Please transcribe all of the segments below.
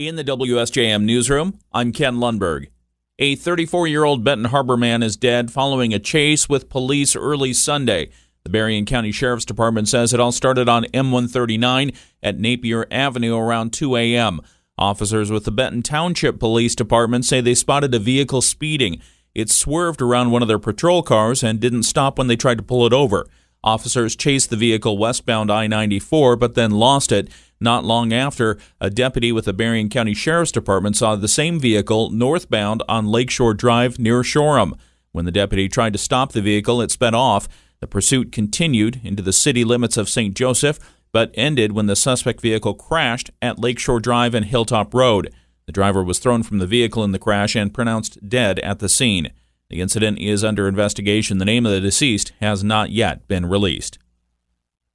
In the WSJM newsroom, I'm Ken Lundberg. A 34 year old Benton Harbor man is dead following a chase with police early Sunday. The Berrien County Sheriff's Department says it all started on M139 at Napier Avenue around 2 a.m. Officers with the Benton Township Police Department say they spotted a vehicle speeding. It swerved around one of their patrol cars and didn't stop when they tried to pull it over. Officers chased the vehicle westbound I 94 but then lost it. Not long after, a deputy with the Berrien County Sheriff's Department saw the same vehicle northbound on Lakeshore Drive near Shoreham. When the deputy tried to stop the vehicle, it sped off. The pursuit continued into the city limits of St. Joseph, but ended when the suspect vehicle crashed at Lakeshore Drive and Hilltop Road. The driver was thrown from the vehicle in the crash and pronounced dead at the scene. The incident is under investigation. The name of the deceased has not yet been released.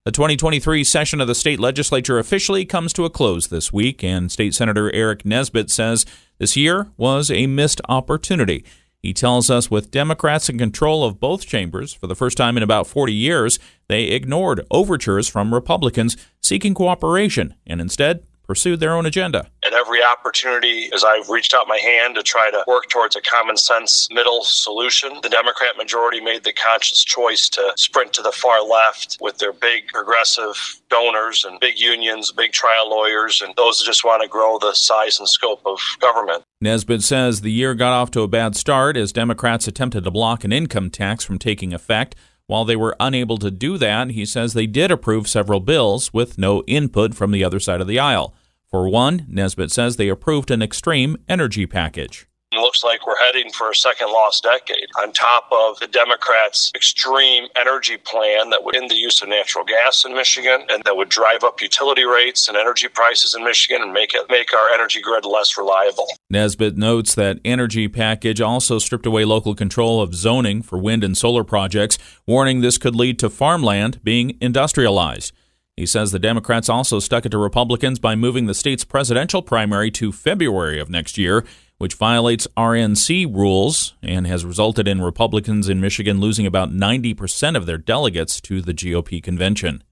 The 2023 session of the state legislature officially comes to a close this week, and State Senator Aric Nesbitt says this year was a missed opportunity. He tells us with Democrats in control of both chambers for the first time in about 40 years, they ignored overtures from Republicans seeking cooperation and instead pursued their own agenda. At every opportunity, as I've reached out my hand to try to work towards a common sense middle solution, the Democrat majority made the conscious choice to sprint to the far left with their big progressive donors and big unions, big trial lawyers, and those that just want to grow the size and scope of government. Nesbitt says the year got off to a bad start as Democrats attempted to block an income tax from taking effect. While they were unable to do that, he says they did approve several bills with no input from the other side of the aisle. For one, Nesbitt says they approved an extreme energy package. It looks like we're heading for a second lost decade. On top of the Democrats' extreme energy plan that would end the use of natural gas in Michigan and that would drive up utility rates and energy prices in Michigan and make it make our energy grid less reliable. Nesbitt notes that energy package also stripped away local control of zoning for wind and solar projects, warning this could lead to farmland being industrialized. He says the Democrats also stuck it to Republicans by moving the state's presidential primary to February of next year which violates RNC rules and has resulted in Republicans in Michigan losing about 90% of their delegates to the GOP convention.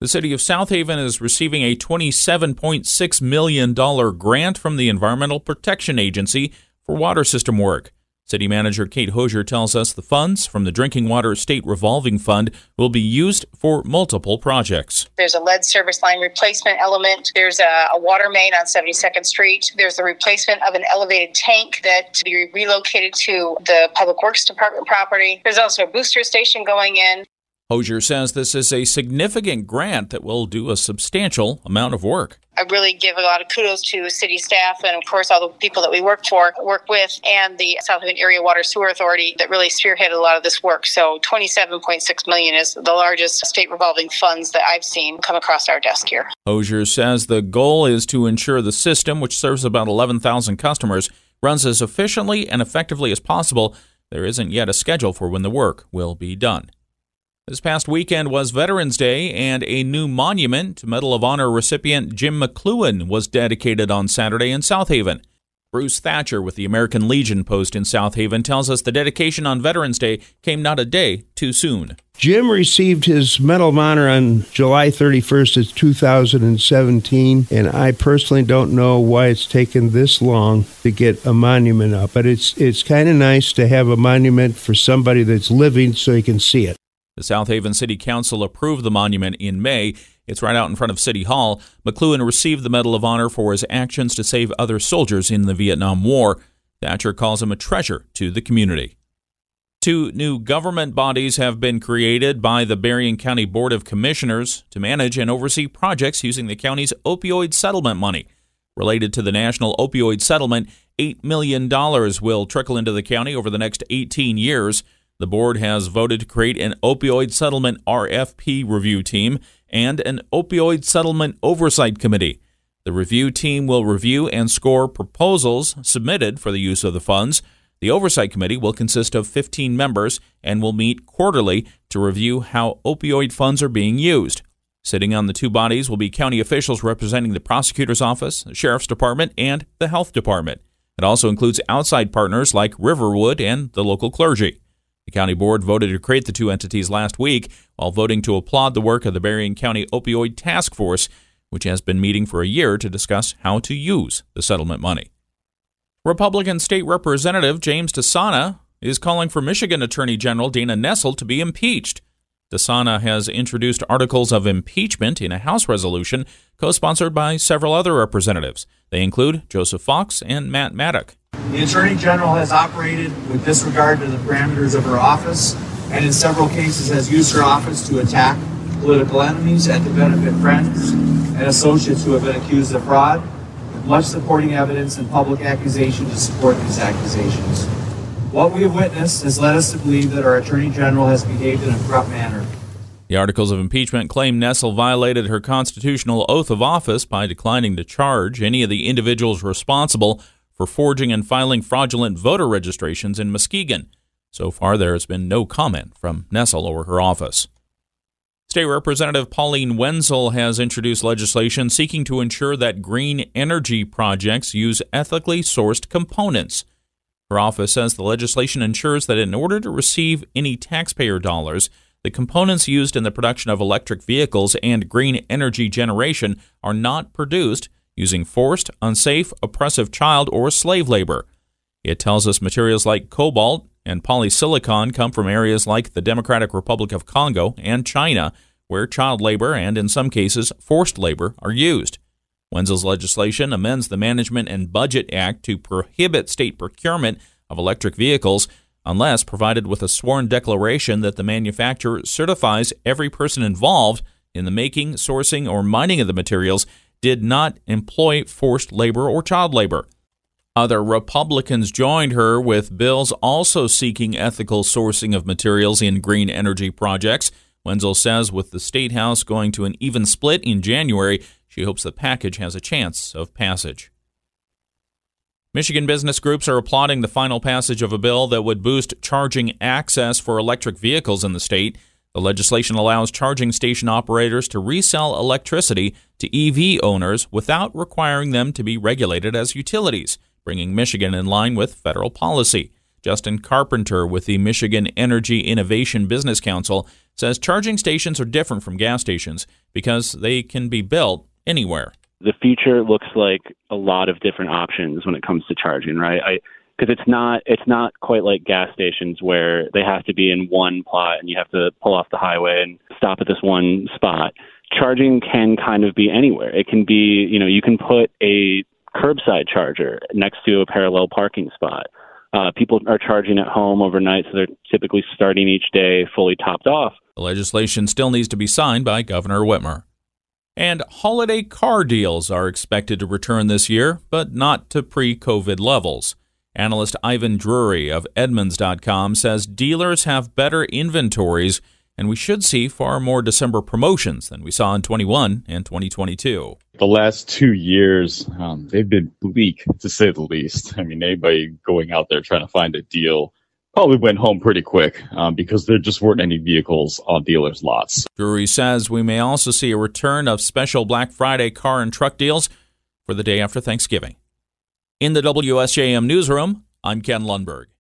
The city of South Haven is receiving a $27.6 million grant from the Environmental Protection Agency for water system work. City Manager Kate Hosier tells us the funds from the Drinking Water State Revolving Fund will be used for multiple projects. There's a lead service line replacement element. There's a, a water main on 72nd Street. There's the replacement of an elevated tank that to be relocated to the Public Works Department property. There's also a booster station going in. Hosier says this is a significant grant that will do a substantial amount of work. I really give a lot of kudos to city staff and, of course, all the people that we work for, work with, and the South Haven Area Water Sewer Authority that really spearheaded a lot of this work. So, 27.6 million is the largest state revolving funds that I've seen come across our desk here. Hosier says the goal is to ensure the system, which serves about 11,000 customers, runs as efficiently and effectively as possible. There isn't yet a schedule for when the work will be done. This past weekend was Veterans Day, and a new monument to Medal of Honor recipient Jim McCloughan was dedicated on Saturday in South Haven. Bruce Thatcher with the American Legion post in South Haven tells us the dedication on Veterans Day came not a day too soon. Jim received his Medal of Honor on July 31st of 2017, and I personally don't know why it's taken this long to get a monument up. But it's it's kind of nice to have a monument for somebody that's living so you can see it. The South Haven City Council approved the monument in May. It's right out in front of City Hall. McCloughan received the Medal of Honor for his actions to save other soldiers in the Vietnam War. Thatcher calls him a treasure to the community. Two new government bodies have been created by the Berrien County Board of Commissioners to manage and oversee projects using the county's opioid settlement money. Related to the national opioid settlement, $8 million will trickle into the county over the next 18 years. The board has voted to create an opioid settlement RFP review team and an opioid settlement oversight committee. The review team will review and score proposals submitted for the use of the funds. The oversight committee will consist of 15 members and will meet quarterly to review how opioid funds are being used. Sitting on the two bodies will be county officials representing the prosecutor's office, the sheriff's department, and the health department. It also includes outside partners like Riverwood and the local clergy. The county board voted to create the two entities last week while voting to applaud the work of the Berrien County Opioid Task Force. which has been meeting for a year to discuss how to use the settlement money. Republican State Representative James DeSana is calling for Michigan Attorney General Dana Nessel to be impeached. DeSana has introduced articles of impeachment in a House resolution co sponsored by several other representatives. They include Joseph Fox and Matt Maddock. The Attorney General has operated with disregard to the parameters of her office and in several cases has used her office to attack political enemies and to benefit friends and associates who have been accused of fraud, with much supporting evidence and public accusation to support these accusations. What we have witnessed has led us to believe that our Attorney General has behaved in a corrupt manner. The articles of impeachment claim Nessel violated her constitutional oath of office by declining to charge any of the individuals responsible for forging and filing fraudulent voter registrations in Muskegon. So far, there has been no comment from Nessel or her office. State Representative Pauline Wendzel has introduced legislation seeking to ensure that green energy projects use ethically sourced components. Her office says the legislation ensures that in order to receive any taxpayer dollars, the components used in the production of electric vehicles and green energy generation are not produced using forced, unsafe, oppressive child or slave labor. It tells us materials like cobalt and polysilicon come from areas like the Democratic Republic of Congo and China, where child labor and, in some cases, forced labor are used. Wendzel's legislation amends the Management and Budget Act to prohibit state procurement of electric vehicles unless provided with a sworn declaration that the manufacturer certifies every person involved in the making, sourcing, or mining of the materials did not employ forced labor or child labor. Other Republicans joined her with bills also seeking ethical sourcing of materials in green energy projects. Wendzel says with the State House going to an even split in January, she hopes the package has a chance of passage. Michigan business groups are applauding the final passage of a bill that would boost charging access for electric vehicles in the state. The legislation allows charging station operators to resell electricity to EV owners without requiring them to be regulated as utilities, bringing Michigan in line with federal policy. Justin Carpenter with the Michigan Energy Innovation Business Council says charging stations are different from gas stations because they can be built anywhere. The future looks like a lot of different options when it comes to charging, right? I because it's not it's not quite like gas stations where they have to be in one plot and you have to pull off the highway and stop at this one spot. Charging can kind of be anywhere. It can be, you know, you can put a curbside charger next to a parallel parking spot. Uh, people are charging at home overnight, so they're typically starting each day fully topped off. The legislation still needs to be signed by Governor Whitmer. And holiday car deals are expected to return this year, but not to pre COVID levels. Analyst Ivan Drury of Edmunds.com says dealers have better inventories, and we should see far more December promotions than we saw in 21 and 2022. The last two years, um, they've been bleak to say the least. I mean, anybody going out there trying to find a deal probably went home pretty quick um, because there just weren't any vehicles on dealers' lots. Drury says we may also see a return of special Black Friday car and truck deals for the day after Thanksgiving. In the WSJM newsroom, I'm Ken Lundberg.